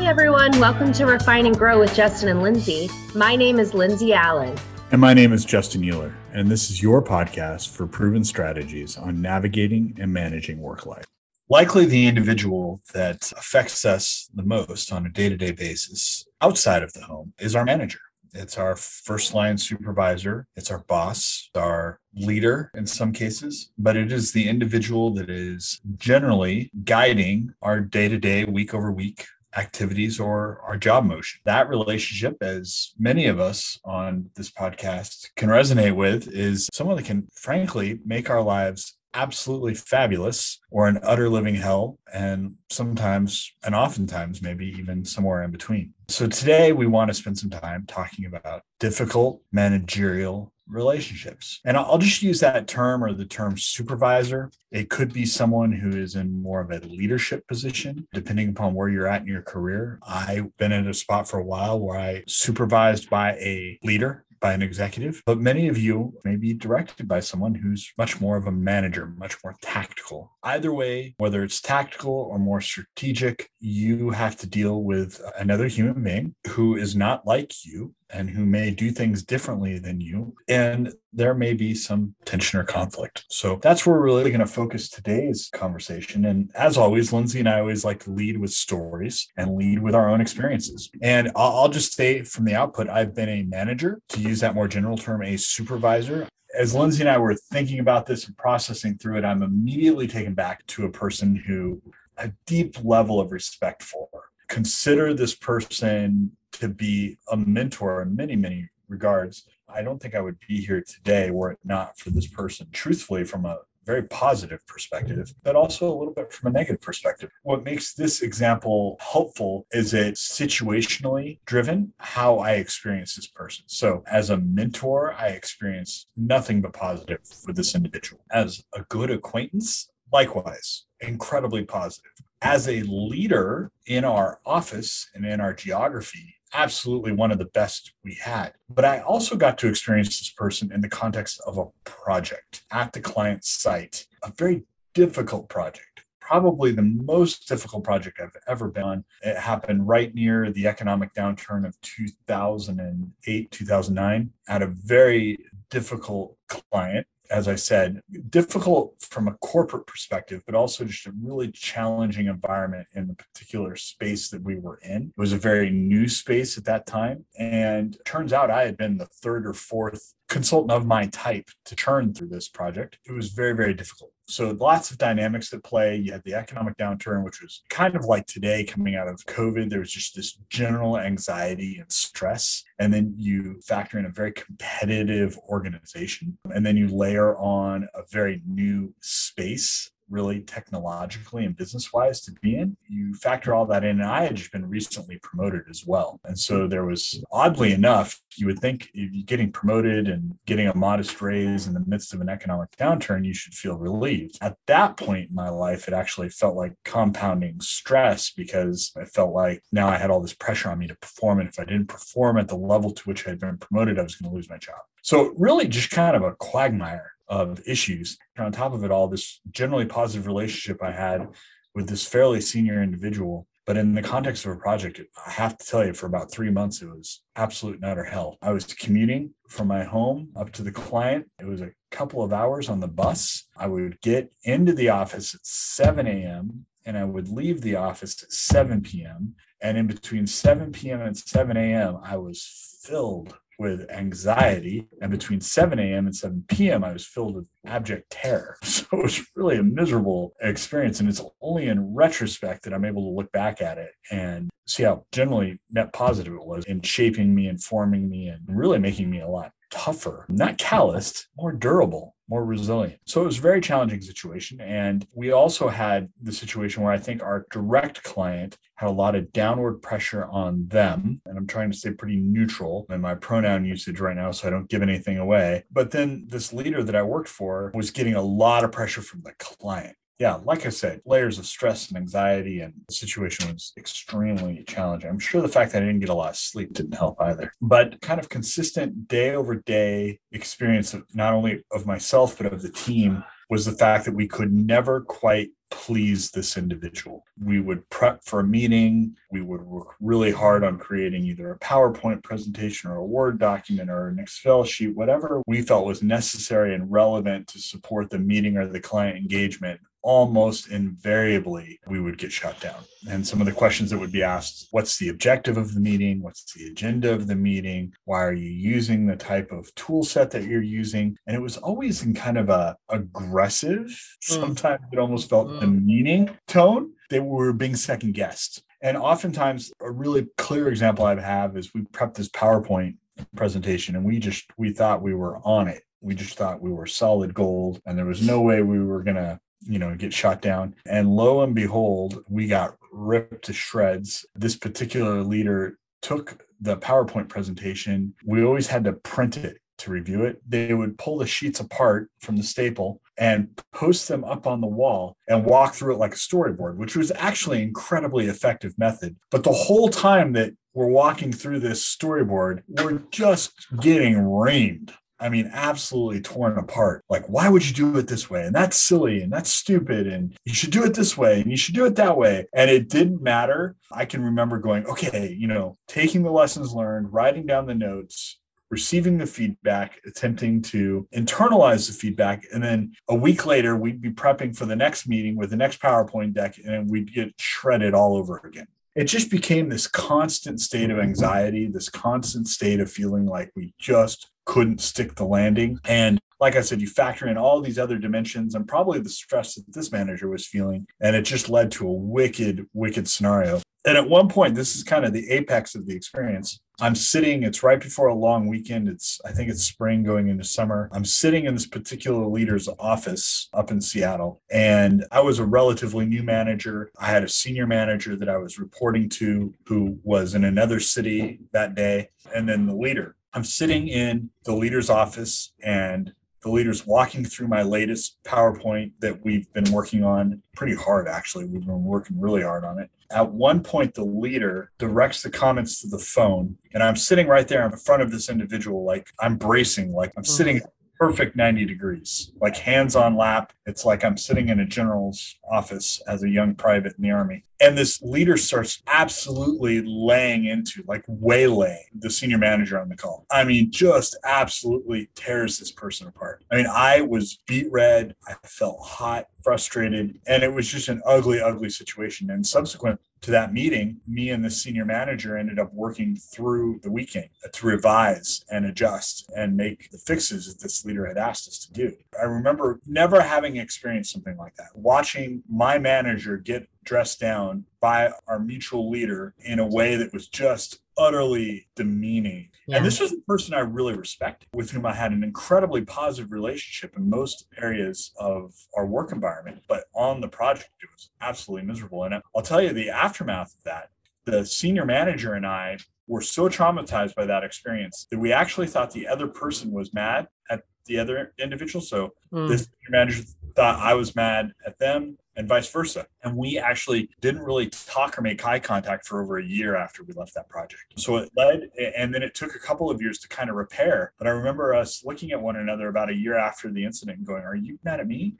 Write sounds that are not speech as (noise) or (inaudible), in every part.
Hi, everyone. Welcome to Refine and Grow with Justin and Lindsay. My name is Lindsay Allen. And my name is Justin Euler. And this is your podcast for proven strategies on navigating and managing work life. Likely the individual that affects us the most on a day to day basis outside of the home is our manager. It's our first line supervisor. It's our boss, our leader in some cases, but it is the individual that is generally guiding our day to day, week over week activities or our job motion. That relationship, as many of us on this podcast can resonate with, is someone that can frankly make our lives absolutely fabulous or an utter living hell and sometimes and oftentimes maybe even somewhere in between so today we want to spend some time talking about difficult managerial relationships. And i'll just use that term or the term supervisor. It could be someone who is in more of a leadership position depending upon where you're at in your career. I've been in a spot for a while where i supervised by a leader by an executive, but many of you may be directed by someone who's much more of a manager, much more tactical. Either way, whether it's tactical or more strategic, you have to deal with another human being who is not like you and who may do things differently than you. And there may be some tension or conflict. So that's where we're really going to focus today's conversation. And as always, Lindsay and I always like to lead with stories and lead with our own experiences. And I'll, just say from the output, I've been a manager, to use that more general term, a supervisor. As Lindsay and I were thinking about this and processing through it, I'm immediately taken back to a person who a deep level of respect for. Consider this person to be a mentor in many, many regards. I don't think I would be here today were it not for this person, truthfully, from a very positive perspective, but also a little bit from a negative perspective. What makes this example helpful is it's situationally driven how I experience this person. So, as a mentor, I experience nothing but positive with this individual. As a good acquaintance, likewise, incredibly positive. As a leader in our office and in our geography, absolutely one of the best we had. But I also got to experience this person in the context of a project at the client site, a very difficult project. Probably the most difficult project I've ever been on. It happened right near the economic downturn of 2008, 2009, at a very difficult client as I said, difficult from a corporate perspective, but also just a really challenging environment in the particular space that we were in. It was a very new space at that time. And turns out I had been the third or fourth consultant of my type to turn through this project. It was very, very difficult. So lots of dynamics at play. You had the economic downturn, which was kind of like today coming out of COVID. There was just this general anxiety and stress. And then you factor in a very competitive organization. And then you layer on a very new space really technologically and business wise to be in. You factor all that in. And I had just been recently promoted as well. And so there was, oddly enough, you would think getting promoted and getting a modest raise in the midst of an economic downturn, you should feel relieved. At that point in my life, it actually felt like compounding stress because I felt like now I had all this pressure on me to perform. And if I didn't perform at the level to which I had been promoted, I was going to lose my job. So, really, just kind of a quagmire of issues. And on top of it all, this generally positive relationship I had with this fairly senior individual. But in the context of a project, I have to tell you, for about three months, it was absolute utter hell. I was commuting from my home up to the client. It was a couple of hours on the bus. I would get into the office at 7 a.m. and I would leave the office at 7 p.m. And in between 7 p.m. and 7 a.m., I was filled with anxiety. And between 7 a.m. and 7 p.m., I was filled with abject terror. (laughs) So it was really a miserable experience. And it's only in retrospect that I'm able to look back at it and see how generally net positive it was in shaping me, informing me, and really making me a lot tougher, not calloused, more durable, more resilient. So it was a very challenging situation. And we also had the situation where I think our direct client had a lot of downward pressure on them. And I'm trying to stay pretty neutral in my pronoun usage right now so I don't give anything away. But then this leader that I worked for was getting a lot of pressure from the client yeah, like I said, layers of stress and anxiety, and the situation was extremely challenging. I'm sure the fact that I didn't get a lot of sleep didn't help either. But kind of consistent day over day experience of not only of myself, but of the team was the fact that we could never quite please this individual. We would prep for a meeting. We would work really hard on creating either a PowerPoint presentation or a Word document or an Excel sheet, whatever we felt was necessary and relevant to support the meeting or the client engagement almost invariably we would get shut down. And some of the questions that would be asked what's the objective of the meeting? What's the agenda of the meeting? Why are you using the type of tool set that you're using? And it was always in kind of a aggressive, mm. sometimes it almost felt mm. demeaning tone. They were being second guessed. And oftentimes, a really clear example I have is we prepped this PowerPoint presentation and we just we thought we were on it we just thought we were solid gold and there was no way we were going to you know, get shot down. And lo and behold, we got ripped to shreds. This particular leader took the PowerPoint presentation. We always had to print it to review it. They would pull the sheets apart from the staple and post them up on the wall and walk through it like a storyboard, which was actually an incredibly effective method. But the whole time that we're walking through this storyboard, we're just getting reamed I mean, absolutely torn apart. Like, why would you do it this way? And that's silly and that's stupid. And you should do it this way and you should do it that way. And it didn't matter. I can remember going, okay, you know, taking the lessons learned, writing down the notes, receiving the feedback, attempting to internalize the feedback. And then a week later, we'd be prepping for the next meeting with the next PowerPoint deck and we'd get shredded all over again it just became this constant state of anxiety, this constant state of feeling like we just couldn't stick the landing. And like I said, you factor in all these other dimensions and probably the stress that this manager was feeling. And it just led to a wicked, wicked scenario. And at one point, this is kind of the apex of the experience. I'm sitting, it's right before a long weekend. It's, I think it's spring going into summer. I'm sitting in this particular leader's office up in Seattle. And I was a relatively new manager. I had a senior manager that I was reporting to who was in another city that day. And then the leader. I'm sitting in the leader's office and the leader's walking through my latest PowerPoint that we've been working on pretty hard, actually. We've been working really hard on it. At one point, the leader directs the comments to the phone, and I'm sitting right there in front of this individual, like I'm bracing, like I'm sitting mm. Perfect 90 degrees, like hands on lap. It's like I'm sitting in a general's office as a young private in the army. And this leader starts absolutely laying into, like waylaying the senior manager on the call. I mean, just absolutely tears this person apart. I mean, I was beet red. I felt hot, frustrated, and it was just an ugly, ugly situation. And subsequent to that meeting, me and the senior manager ended up working through the weekend to revise and adjust and make the fixes that this leader had asked us to do. I remember never having experienced something like that. Watching my manager get dressed down by our mutual leader in a way that was just utterly demeaning. Yeah. And this was a person I really respected, with whom I had an incredibly positive relationship in most areas of our work environment. But on the project, it was absolutely miserable. And I'll tell you the aftermath of that. The senior manager and I were so traumatized by that experience that we actually thought the other person was mad at the other individual. So mm. this manager thought I was mad at them and vice versa. And we actually didn't really talk or make eye contact for over a year after we left that project. So it led, and then it took a couple of years to kind of repair. But I remember us looking at one another about a year after the incident and going, Are you mad at me?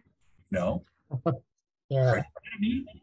No. (laughs) Yeah.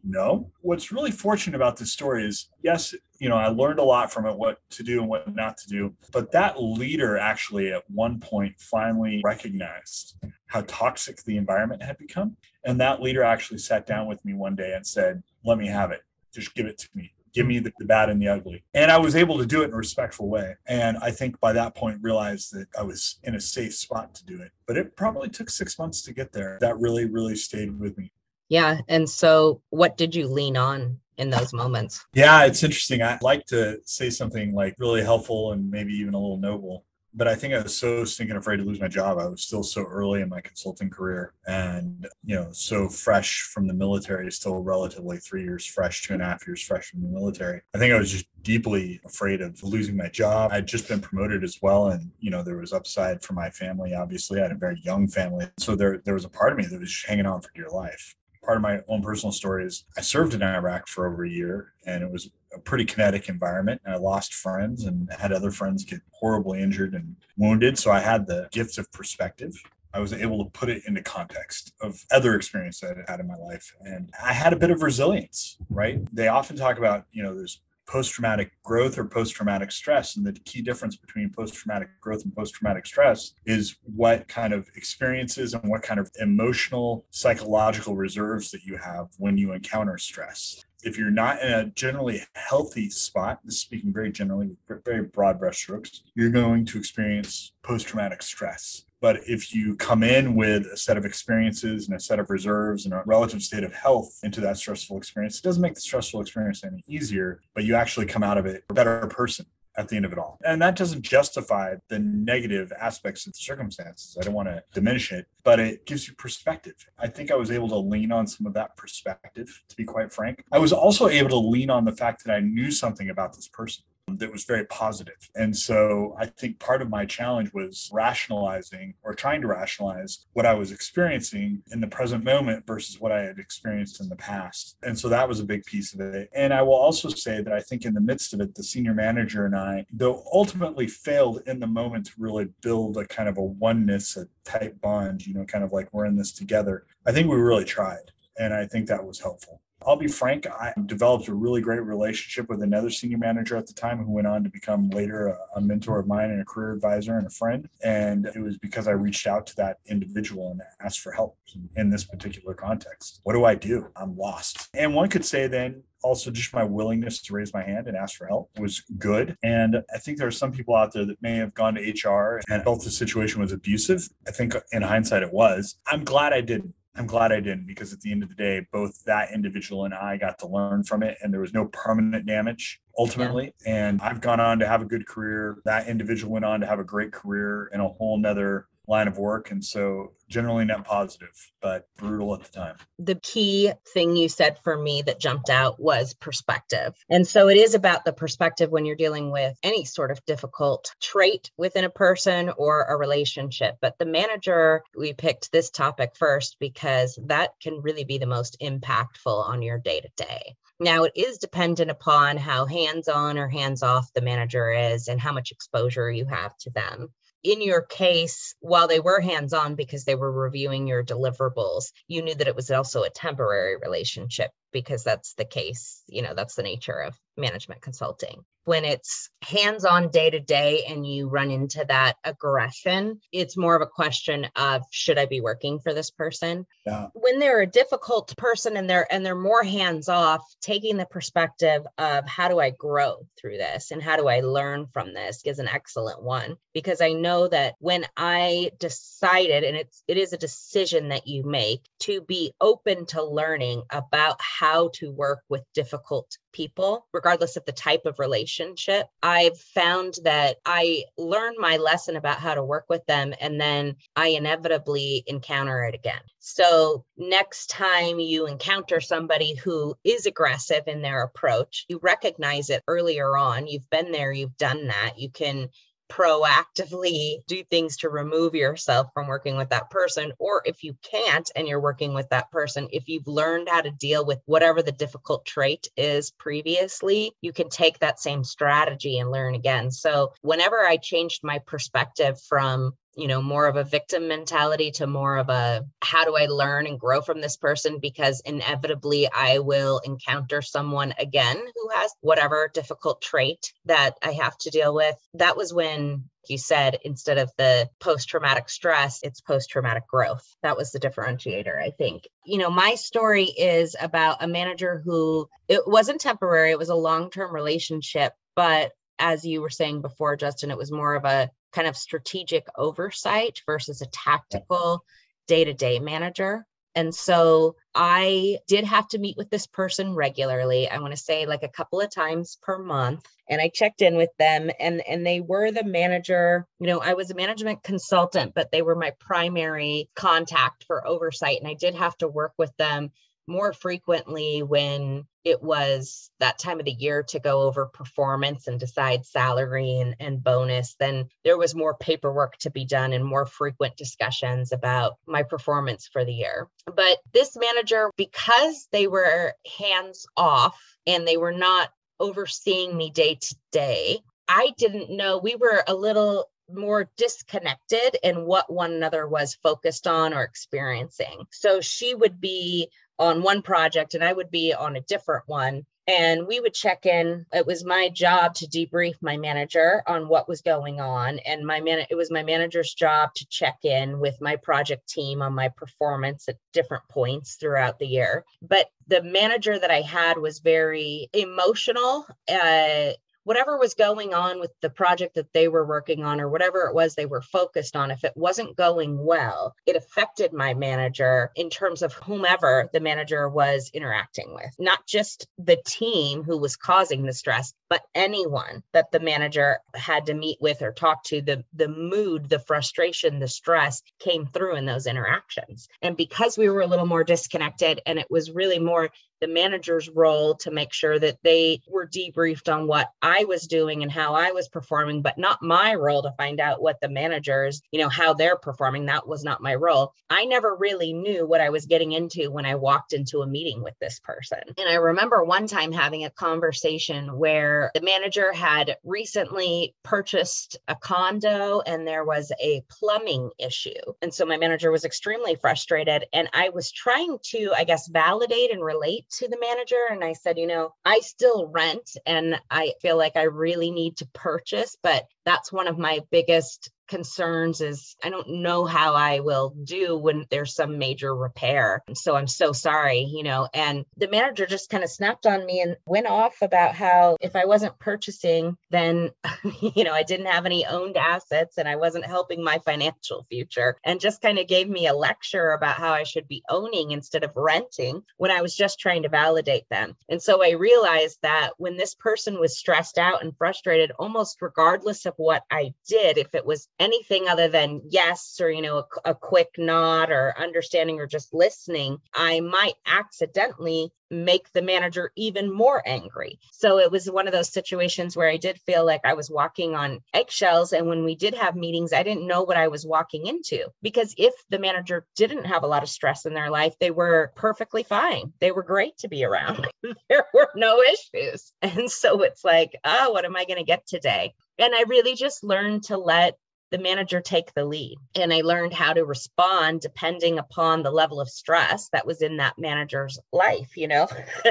No. What's really fortunate about this story is yes, you know, I learned a lot from it, what to do and what not to do. But that leader actually at one point finally recognized how toxic the environment had become. And that leader actually sat down with me one day and said, Let me have it. Just give it to me. Give me the, the bad and the ugly. And I was able to do it in a respectful way. And I think by that point realized that I was in a safe spot to do it. But it probably took six months to get there. That really, really stayed with me. Yeah. And so, what did you lean on in those moments? Yeah, it's interesting. I like to say something like really helpful and maybe even a little noble. But I think I was so stinking afraid to lose my job. I was still so early in my consulting career and, you know, so fresh from the military, still relatively three years fresh, two and a half years fresh from the military. I think I was just deeply afraid of losing my job. I'd just been promoted as well. And, you know, there was upside for my family. Obviously, I had a very young family. So there, there was a part of me that was just hanging on for dear life part of my own personal story is I served in Iraq for over a year and it was a pretty kinetic environment. and I lost friends and had other friends get horribly injured and wounded. So I had the gift of perspective. I was able to put it into context of other experience I had in my life. And I had a bit of resilience, right? They often talk about, you know, there's post traumatic growth or post traumatic stress. And the key difference between post traumatic growth and post traumatic stress is what kind of experiences and what kind of emotional, psychological reserves that you have when you encounter stress. If you're not in a generally healthy spot, speaking very generally, very broad brushstrokes, you're going to experience post traumatic stress. But if you come in with a set of experiences and a set of reserves and a relative state of health into that stressful experience, it doesn't make the stressful experience any easier, but you actually come out of it a better person at the end of it all. And that doesn't justify the negative aspects of the circumstances. I don't want to diminish it, but it gives you perspective. I think I was able to lean on some of that perspective, to be quite frank. I was also able to lean on the fact that I knew something about this person that was very positive. And so I think part of my challenge was rationalizing or trying to rationalize what I was experiencing in the present moment versus what I had experienced in the past. And so that was a big piece of it. And I will also say that I think in the midst of it, the senior manager and I, though ultimately failed in the moment to really build a kind of a oneness, a tight bond, you know, kind of like we're in this together, I think we really tried. And I think that was helpful. I'll be frank, I developed a really great relationship with another senior manager at the time who went on to become later a, a, mentor of mine and a career advisor and a friend. And it was because I reached out to that individual and asked for help in this particular context. What do I do? I'm lost. And one could say then, also just my willingness to raise my hand and ask for help was good. And I think there are some people out there that may have gone to HR and felt the situation was abusive. I think in hindsight it was. I'm glad I didn't I'm glad I didn't because at the end of the day, both that individual and I got to learn from it, and there was no permanent damage ultimately. Yeah. And I've gone on to have a good career. That individual went on to have a great career in a whole nother line of work. And so generally net positive, but brutal at the time. The key thing you said for me that jumped out was perspective. And so it is about the perspective when you're dealing with any sort of difficult trait within a person or a relationship. But the manager, we picked this topic first because that can really be the most impactful on your day to day. Now, it is dependent upon how hands on or hands off the manager is and how much exposure you have to them in your case, while they were hands on because they were reviewing your deliverables, you knew that it was also a temporary relationship because that's the case. You know, that's the nature of management consulting. When it's hands on day to day and you run into that aggression, it's more of a question of should I be working for this person? Yeah. When they're a difficult person and they're and they're more hands off, taking the perspective of how do I grow through this and how do I learn from this is an excellent one because I know that when I decided and it's it is a decision that you make to be open to learning about how to work with difficult people, regardless of the type of relationship, I've found that I learn my lesson about how to work with them and then I inevitably encounter it again. So, next time you encounter somebody who is aggressive in their approach, you recognize it earlier on. You've been there, you've done that. You can proactively do things to remove yourself from working with that person. Or if you can't and you're working with that person, if you've learned how to deal with whatever the difficult trait is previously, you can take that same strategy and learn again. So, whenever I changed my perspective from you know more of a victim mentality to more of a how do i learn and grow from this person? because inevitably i will encounter someone again who has whatever difficult trait that i have to deal with. That was when you said instead of the post traumatic stress it's post traumatic growth. That was the differentiator i think. You know my story is about a manager who it wasn't temporary it was a long term relationship but as you were saying before justin it was more of a kind of strategic oversight versus a tactical day to day manager. And so I did have to meet with this person regularly. I want to say like a couple of times per month. And I checked in with them and and they were the manager, you know, I was a management consultant, but they were my primary contact for oversight and I did have to work with them more frequently when it was that time of the year to go over performance and decide salary and, and bonus, then there was more paperwork to be done and more frequent discussions about my performance for the year. But this manager, because they were hands off and they were not overseeing me day to day, I didn't know we were a little more disconnected in what one another was focused on or experiencing. So she would be on one project and I would be on a different one. And we would check in. It was my job to debrief my manager on what was going on and my man it was my manager's job to check in with my project team on my performance at different points throughout the year. But the manager that i had was very emotional uh, whatever was going on with the project that they were working on or whatever it was they were focused on, if it wasn't going well, it affected my manager in terms of whomever the manager was interacting with, not just the team who was causing the stress, but anyone that the manager had to meet with or talk to. The, the mood, the frustration, the stress came through in those interactions. And because we were a little more disconnected and it was really more the manager's role to make sure that they were debriefed on what I was doing and how I was performing, but not my role to find out what the managers, you know, how they're performing. That was not my role. I never really knew what I was getting into when I walked into a meeting with this person. And I remember one time having a conversation where the manager had recently purchased a condo and there was a plumbing issue. And so my manager was extremely frustrated. And I was trying to, I guess, validate and relate to the manager and I said, you know, I still rent and I feel like I really need to purchase, but that's one of my biggest concerns is I don't know how I will do when there's some major repair. So I'm so sorry, you know. And the manager just kind of snapped on me and went off about how if I wasn't purchasing, then, (laughs) you know, I didn't have any owned assets and I wasn't helping my financial future. And just kind of gave me a lecture about how I should be owning instead of renting when I was just trying to validate them. And so I realized that when this person was stressed out and frustrated, almost regardless of what I did, if it was anything other than yes or you know a, a, quick nod or understanding or just listening i might accidentally make the manager even more angry. So it was one of those situations where i did feel like i was walking on eggshells and when we did have meetings i didn't know what i was walking into because if the manager didn't have a lot of stress in their life they were perfectly fine. They were great to be around. (laughs) There were no issues. And so it's like oh what am i going to get today and I really just learned to let the manager take the lead. And I learned how to respond depending upon the level of stress that was in that manager's life, you know,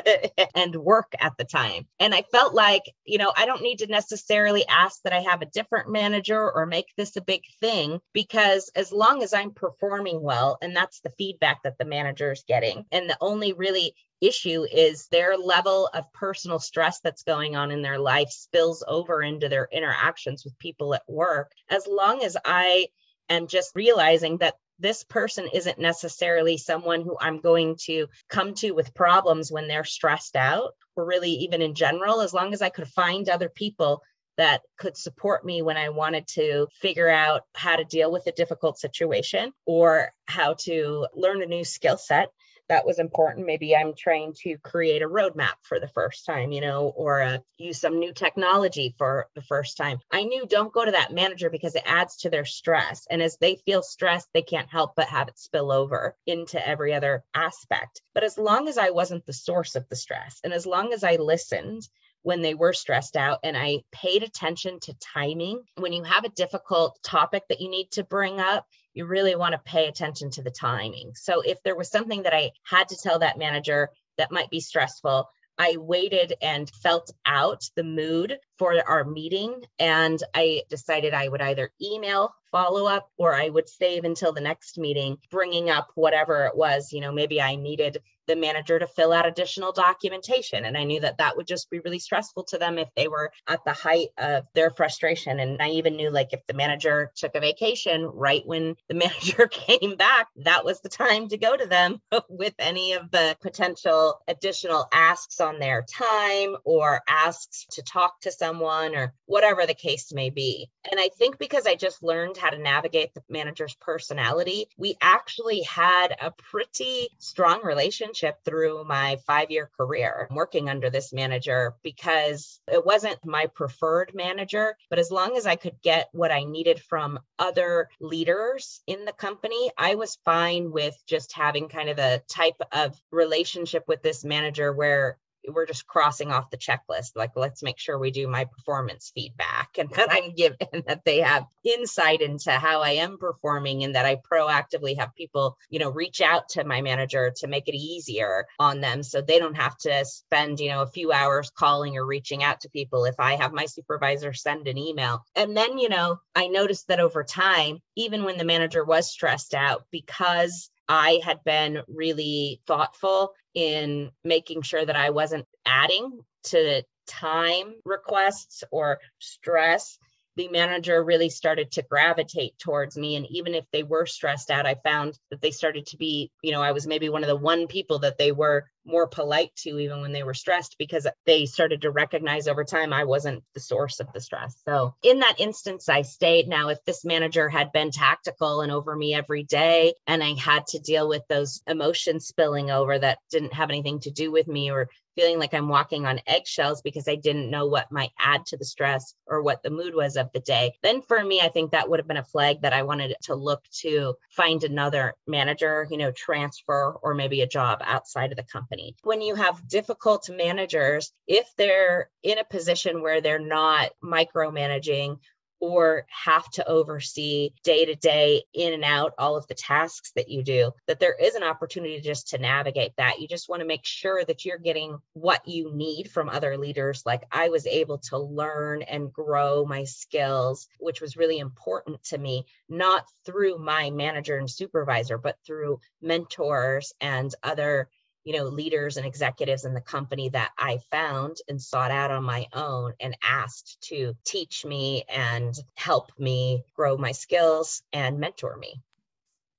(laughs) and work at the time. And I felt like, you know, I don't need to necessarily ask that I have a different manager or make this a big thing because as long as I'm performing well, and that's the feedback that the manager is getting, and the only really issue is their level of personal stress that's going on in their life spills over into their interactions with people at work. As long as I am just realizing that this person isn't necessarily someone who I'm going to come to with problems when they're stressed out, or really even in general, as long as I could find other people that could support me when I wanted to figure out how to deal with a difficult situation or how to learn a new skill set that was important. Maybe I'm trying to create a roadmap for the first time, you know, or uh, use some new technology for the first time. I knew don't go to that manager because it adds to their stress. And as they feel stressed, they can't help but have it spill over into every other aspect. But as long as I wasn't the source of the stress and as long as I listened, when they were stressed out and I paid attention to timing. When you have a difficult topic that you need to bring up, you really want to pay attention to the timing. So if there was something that I had to tell that manager that might be stressful, I waited and felt out the mood for our meeting. And I decided I would either email follow up or I would save until the next meeting, bringing up whatever it was. You know, maybe I needed the manager to fill out additional documentation. And I knew that that would just be really stressful to them if they were at the height of their frustration. And I even knew like if the manager took a vacation right when the (laughs) manager came back, that was the time to go to them (laughs) with any of the potential additional asks on their time or asks to talk to someone or whatever the case may be. And I think because I just learned how to navigate the manager's personality, we actually had a pretty strong relationship through my five year career working under this manager because it wasn't my preferred manager. But as long as I could get what I needed from other leaders in the company, I was fine with just having kind of a type of relationship with this manager where we're just crossing off the checklist. Like, let's make sure we do my performance feedback and that I'm given (laughs) that they have insight into how I am performing and that I proactively have people, you know, reach out to my manager to make it easier on them so they don't have to spend, you know, a few hours calling or reaching out to people if I have my supervisor send an email. And then, you know, I noticed that over time, even when the manager was stressed out, because I had been really thoughtful in making sure that I wasn't adding to time requests or stress. The manager really started to gravitate towards me and even if they were stressed out i found that they started to be you know i was maybe one of the one people that they were more polite to even when they were stressed because they started to recognize over time I wasn't the source of the stress. So in that instance, I stayed. Now, if this manager had been tactical and over me every day, and I had to deal with those emotions spilling over that didn't have anything to do with me or feeling like I'm walking on eggshells because I didn't know what might add to the stress or what the mood was of the day. Then for me, I think that would have been a flag that I wanted to look to find another manager, you know, transfer or maybe a job outside of the company. When you have difficult managers, if they're in a position where they're not micromanaging or have to oversee day to day in and out all of the tasks that you do that there is an opportunity just to navigate that. You just want to make sure that you're getting what you need from other leaders. Like i was able to learn and grow my skills which was really important to me not through my manager and supervisor but through mentors and other you know leaders and executives in the company that i found and sought out on my own and asked to teach me and help me grow my skills and mentor me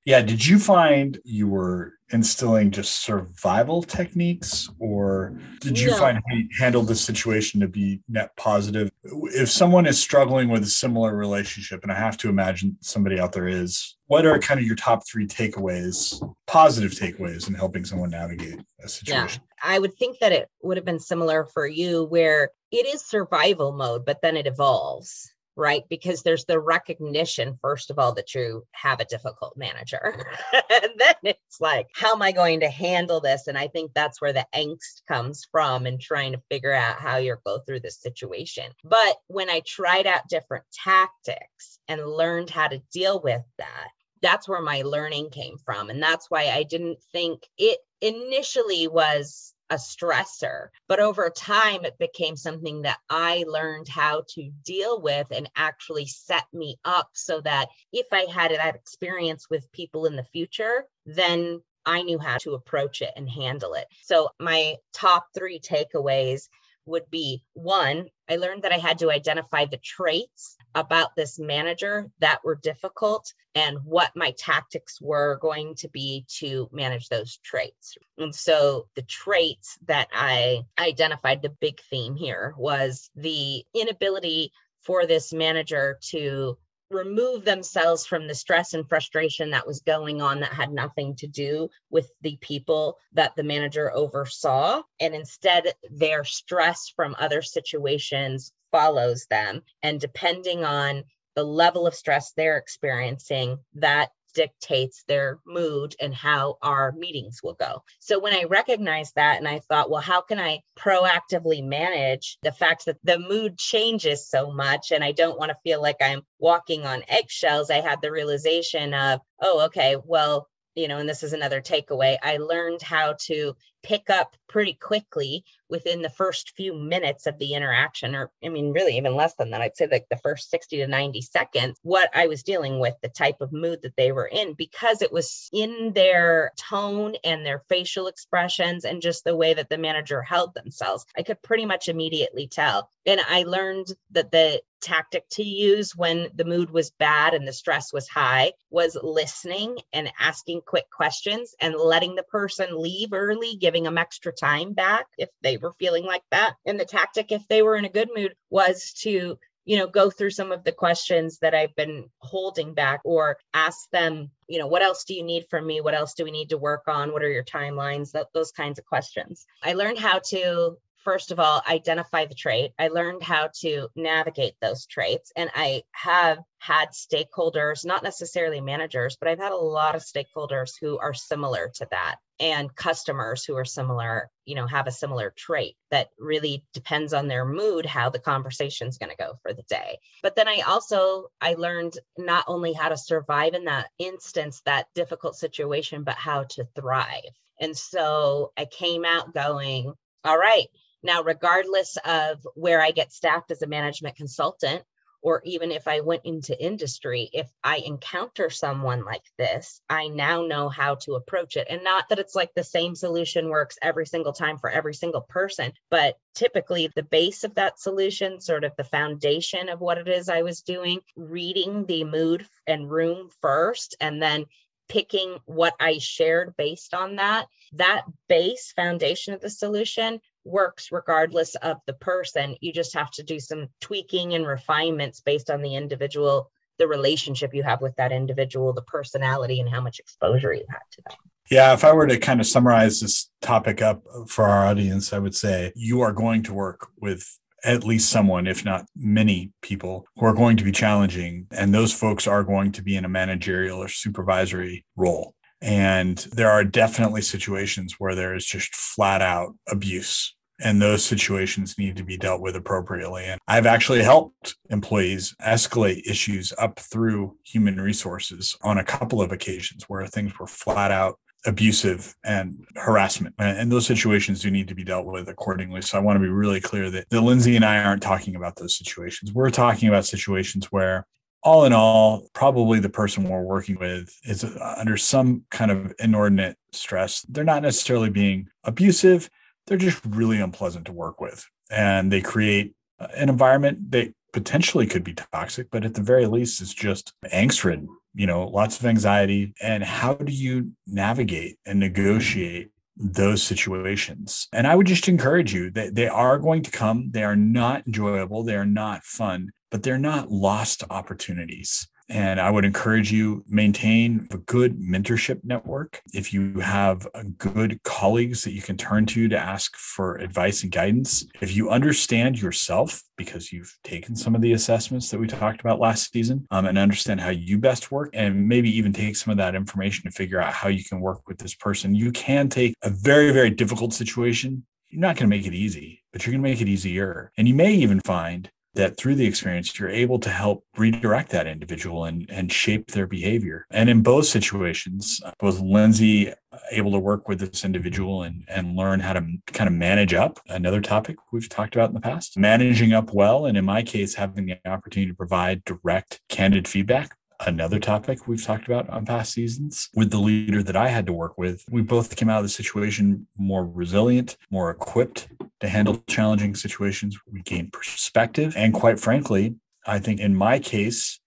yeah did you find you were instilling just survival techniques or did you no. find you handled the situation to be net positive? If someone is struggling with a similar relationship and i have to imagine somebody out there is what are kind of your top three takeaways positive takeaways in helping someone navigate a situation? Yeah, i would think that it would have been similar for you where it is survival mode but then it evolves right? Because there's the recognition, first of all, that you have a difficult manager. (laughs) and then it's like, how am I going to handle this? And I think that's where the angst comes from and trying to figure out how you're go through this situation. But when I tried out different tactics and learned how to deal with that, that's where my learning came from. And that's why I didn't think it initially was a stressor. But over time, it became something that I learned how to deal with and actually set me up so that if I had that experience with people in the future, then I knew how to approach it and handle it. So, my top three takeaways would be one, I learned that I had to identify the traits about this manager that were difficult and what my tactics were going to be to manage those traits. And so the traits that I identified, the big theme here was the inability for this manager to remove themselves from the stress and frustration that was going on that had nothing to do with the people that the manager oversaw. And instead, their stress from other situations follows them. And depending on the level of stress they're experiencing, that dictates their mood and how our meetings will go. So when I recognized that and I thought, well, how can I proactively manage the fact that the mood changes so much and I don't want to feel like I'm walking on eggshells? I had the realization of, oh, okay, well, you know, and this is another takeaway. I learned how to pick up pretty quickly within the first few minutes of the interaction, or I mean, really even less than that. I'd say like the first 60 to 90 seconds, what I was dealing with, the type of mood that they were in, because it was in their tone and their facial expressions and just the way that the manager held themselves. I could pretty much immediately tell. And I learned that the tactic to use when the mood was bad and the stress was high was listening and asking quick questions and letting the person leave early, giving them extra time back if they were feeling like that. And the tactic, if they were in a good mood, was to you know go through some of the questions that i've been holding back or ask them you know what else do you need from me? What else do we need to work on? What are your timelines? Those kinds of questions. I learned how to first of all, identify the trait. I learned how to navigate those traits. And I have had stakeholders, not necessarily managers, but I've had a lot of stakeholders who are similar to that and customers who are similar, you know, have a similar trait that really depends on their mood how the conversation is going to go for the day. But then I also I learned not only how to survive in that instance, that difficult situation, but how to thrive. And so I came out going, all right, now, regardless of where I get staffed as a management consultant, or even if I went into industry, if I encounter someone like this, I now know how to approach it. And not that it's like the same solution works every single time for every single person, but typically the base of that solution, sort of the foundation of what it is I was doing, reading the mood and room first, and then picking what I shared based on that, that base foundation of the solution works regardless of the person. You just have to do some tweaking and refinements based on the individual, the relationship you have with that individual, the personality, and how much exposure you had to them. Yeah, if I were to kind of summarize this topic up for our audience, I would say you are going to work with at least someone, if not many people, who are going to be challenging. And those folks are going to be in a managerial or supervisory role. And there are definitely situations where there is just flat out abuse and those situations need to be dealt with appropriately. And I've actually helped employees escalate issues up through human resources on a couple of occasions where things were flat out abusive and harassment. And those situations do need to be dealt with accordingly. So I want to be really clear that, that Lindsay and I aren't talking about those situations. We're talking about situations where all in all, probably the person we're working with is under some kind of inordinate stress. They're not necessarily being abusive they're just really unpleasant to work with. And they create uh, an environment that potentially could be toxic, but at the very least, it's just angst ridden, you know, lots of anxiety. And how do you navigate and negotiate those situations? And I would just encourage you that they are going to come. They are not enjoyable. They are not fun, but they're not lost opportunities. And I would encourage you maintain a good mentorship network. If you have good colleagues that you can turn to to ask for advice and guidance, if you understand yourself because you've taken some of the assessments that we talked about last season um, and understand how you best work and maybe even take some of that information to figure out how you can work with this person, you can take a very, very difficult situation you're not going to make it easy, but you're going to make it easier. And you may even find that through the experience, you're able to help redirect that individual and, and shape their behavior. And in both situations, uh, both Lindsay uh, able to work with this individual and, and learn how to kind of manage up another topic we've talked about in the past managing up well and in my case having the opportunity to provide direct candid feedback another topic we've talked about on past seasons with the leader that I had to work with. We both came out of the situation more resilient, more equipped to handle challenging situations. We gained perspective. And quite frankly, I think in my case,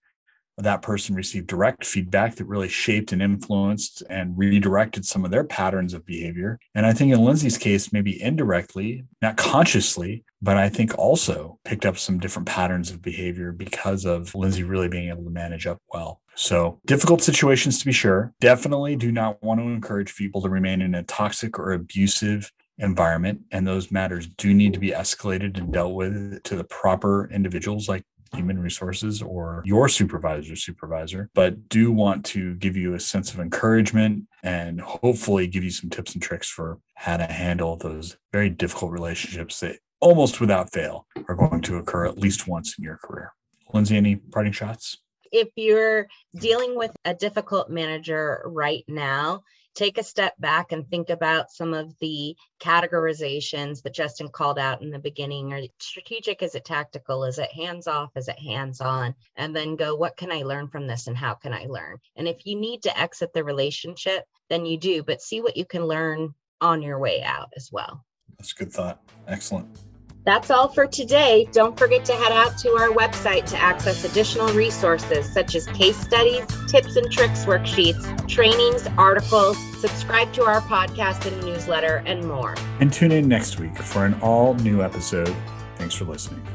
that person received direct feedback that really shaped and influenced and redirected some of their patterns of behavior. And I think in Lindsay's case, maybe indirectly, not consciously, but I think also picked up some different patterns of behavior because of Lindsay really being able to manage up well. So, difficult situations to be sure. Definitely do not want to encourage people to remain in a toxic or abusive environment. And those matters do need to be escalated and dealt with to the proper individuals like human resources or your supervisor supervisor but do want to give you a sense of encouragement and hopefully give you some tips and tricks for how to handle those very difficult relationships that almost without fail are going to occur at least once in your career. Lindsay any parting shots? If you're dealing with a difficult manager right now take a step back and think about some of the categorizations that Justin called out in the beginning. Are strategic? Is it tactical? Is it hands off? Is it hands on? And then go, what can I learn from this and how can I learn? And if you need to exit the relationship, then you do, but see what you can learn on your way out as well. That's a good thought. Excellent. That's all for today. Don't forget to head out to our website to access additional resources such as case studies, tips and tricks worksheets, trainings, articles, subscribe to our podcast and newsletter, and more. And tune in next week for an all new episode. Thanks for listening.